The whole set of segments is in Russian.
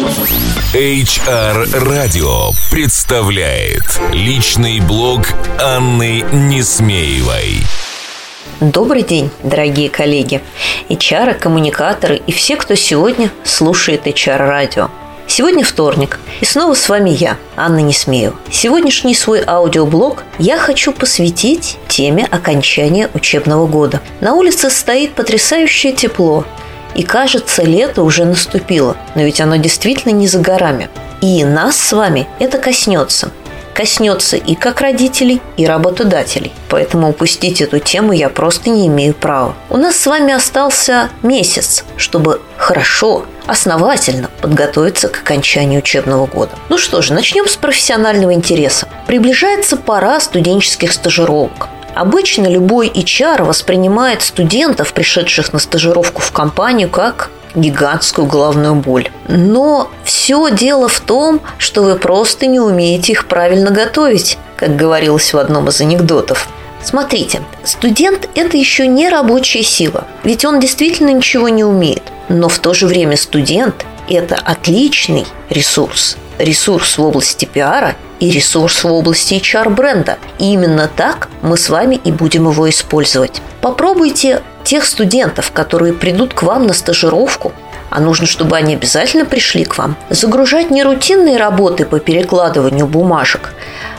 HR Radio представляет личный блог Анны Несмеевой. Добрый день, дорогие коллеги, HR, коммуникаторы и все, кто сегодня слушает HR-радио. Сегодня вторник, и снова с вами я, Анна Несмеева. Сегодняшний свой аудиоблог я хочу посвятить теме окончания учебного года. На улице стоит потрясающее тепло, и кажется, лето уже наступило, но ведь оно действительно не за горами. И нас с вами это коснется. Коснется и как родителей, и работодателей. Поэтому упустить эту тему я просто не имею права. У нас с вами остался месяц, чтобы хорошо, основательно подготовиться к окончанию учебного года. Ну что же, начнем с профессионального интереса. Приближается пора студенческих стажировок. Обычно любой HR воспринимает студентов, пришедших на стажировку в компанию, как гигантскую головную боль. Но все дело в том, что вы просто не умеете их правильно готовить, как говорилось в одном из анекдотов. Смотрите, студент – это еще не рабочая сила, ведь он действительно ничего не умеет. Но в то же время студент – это отличный ресурс. Ресурс в области пиара и ресурс в области HR-бренда. И именно так мы с вами и будем его использовать. Попробуйте тех студентов, которые придут к вам на стажировку, а нужно, чтобы они обязательно пришли к вам, загружать не рутинные работы по перекладыванию бумажек,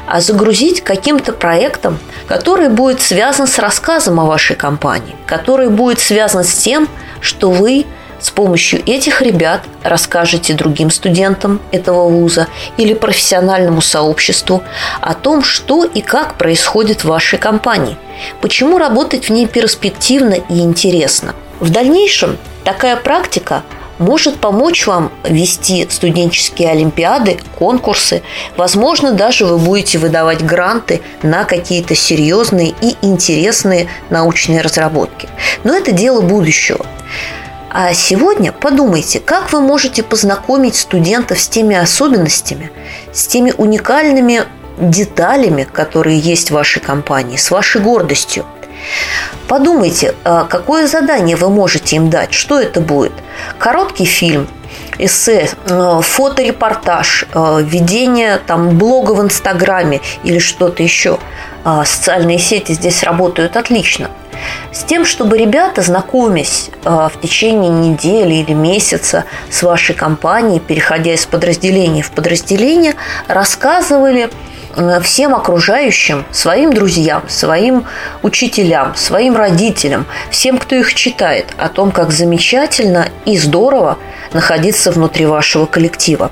а загрузить каким-то проектом, который будет связан с рассказом о вашей компании, который будет связан с тем, что вы с помощью этих ребят расскажете другим студентам этого вуза или профессиональному сообществу о том, что и как происходит в вашей компании, почему работать в ней перспективно и интересно. В дальнейшем такая практика может помочь вам вести студенческие олимпиады, конкурсы. Возможно, даже вы будете выдавать гранты на какие-то серьезные и интересные научные разработки. Но это дело будущего. А сегодня подумайте, как вы можете познакомить студентов с теми особенностями, с теми уникальными деталями, которые есть в вашей компании, с вашей гордостью. Подумайте, а какое задание вы можете им дать, что это будет. Короткий фильм, эссе, э, фоторепортаж, э, ведение там, блога в Инстаграме или что-то еще. А социальные сети здесь работают отлично – с тем, чтобы ребята, знакомясь э, в течение недели или месяца с вашей компанией, переходя из подразделения в подразделение, рассказывали всем окружающим, своим друзьям, своим учителям, своим родителям, всем, кто их читает, о том, как замечательно и здорово находиться внутри вашего коллектива.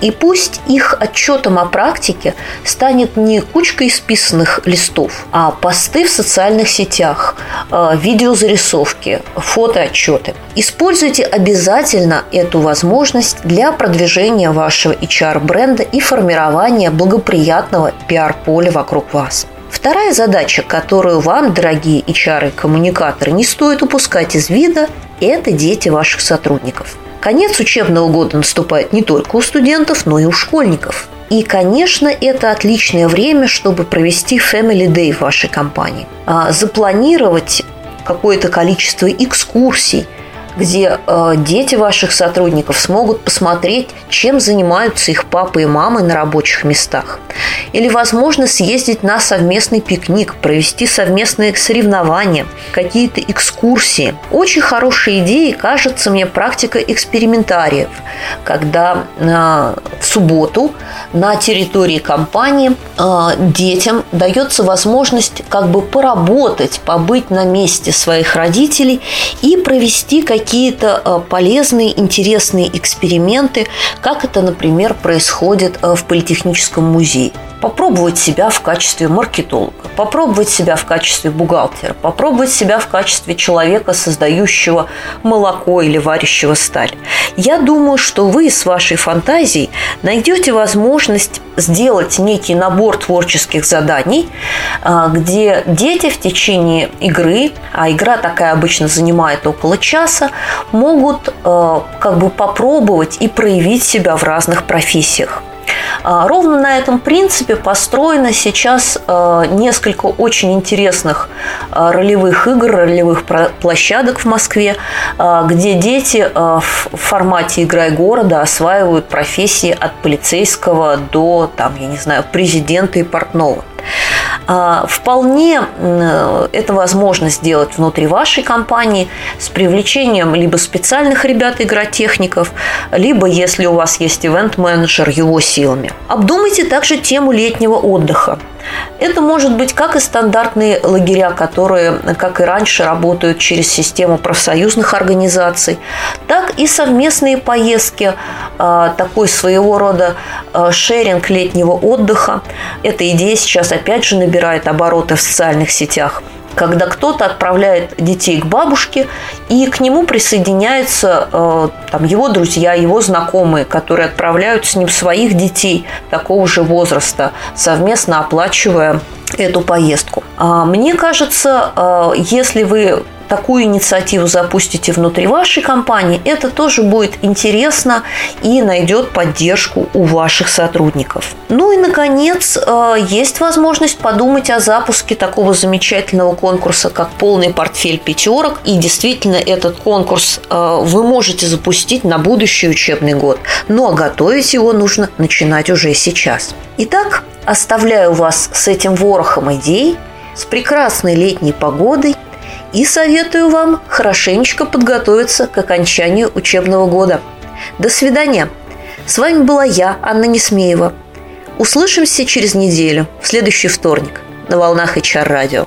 И пусть их отчетом о практике станет не кучка исписанных листов, а посты в социальных сетях, э, видеозарисовки, фотоотчеты. Используйте обязательно эту возможность для продвижения вашего HR-бренда и формирования благоприятного пиар-поля вокруг вас. Вторая задача, которую вам, дорогие HR-коммуникаторы, не стоит упускать из вида, это дети ваших сотрудников – Конец учебного года наступает не только у студентов, но и у школьников. И, конечно, это отличное время, чтобы провести Family Day в вашей компании. А запланировать какое-то количество экскурсий, где э, дети ваших сотрудников смогут посмотреть, чем занимаются их папы и мамы на рабочих местах. Или, возможно, съездить на совместный пикник, провести совместные соревнования, какие-то экскурсии. Очень хорошей идеей кажется мне практика экспериментариев, когда э, в субботу на территории компании э, детям дается возможность как бы поработать, побыть на месте своих родителей и провести какие какие-то э, полезные, интересные эксперименты, как это, например, происходит э, в Политехническом музее. Попробовать себя в качестве маркетолога, попробовать себя в качестве бухгалтера, попробовать себя в качестве человека, создающего молоко или варящего сталь. Я думаю, что вы с вашей фантазией найдете возможность сделать некий набор творческих заданий, а, где дети в течение игры, а игра такая обычно занимает около часа, могут а, как бы попробовать и проявить себя в разных профессиях. А, ровно на этом принципе построено сейчас а, несколько очень интересных а, ролевых игр, ролевых площадок в Москве, где дети в формате «Играй города» осваивают профессии от полицейского до, там, я не знаю, президента и портного. А, вполне это возможно сделать внутри вашей компании с привлечением либо специальных ребят-игротехников, либо, если у вас есть ивент-менеджер, его силами. Обдумайте также тему летнего отдыха. Это может быть как и стандартные лагеря, которые, как и раньше, работают через систему профсоюзных организаций, так и совместные поездки, а, такой своего рода а, шеринг летнего отдыха. Эта идея сейчас опять же набирает обороты в социальных сетях когда кто-то отправляет детей к бабушке, и к нему присоединяются э, там, его друзья, его знакомые, которые отправляют с ним своих детей такого же возраста, совместно оплачивая эту поездку. А мне кажется, э, если вы такую инициативу запустите внутри вашей компании, это тоже будет интересно и найдет поддержку у ваших сотрудников. Ну и, наконец, э, есть возможность подумать о запуске такого замечательного конкурса, как полный портфель пятерок. И действительно, этот конкурс э, вы можете запустить на будущий учебный год, но готовить его нужно начинать уже сейчас. Итак, оставляю вас с этим ворохом идей, с прекрасной летней погодой и советую вам хорошенечко подготовиться к окончанию учебного года. До свидания! С вами была я, Анна Несмеева. Услышимся через неделю, в следующий вторник, на волнах HR радио.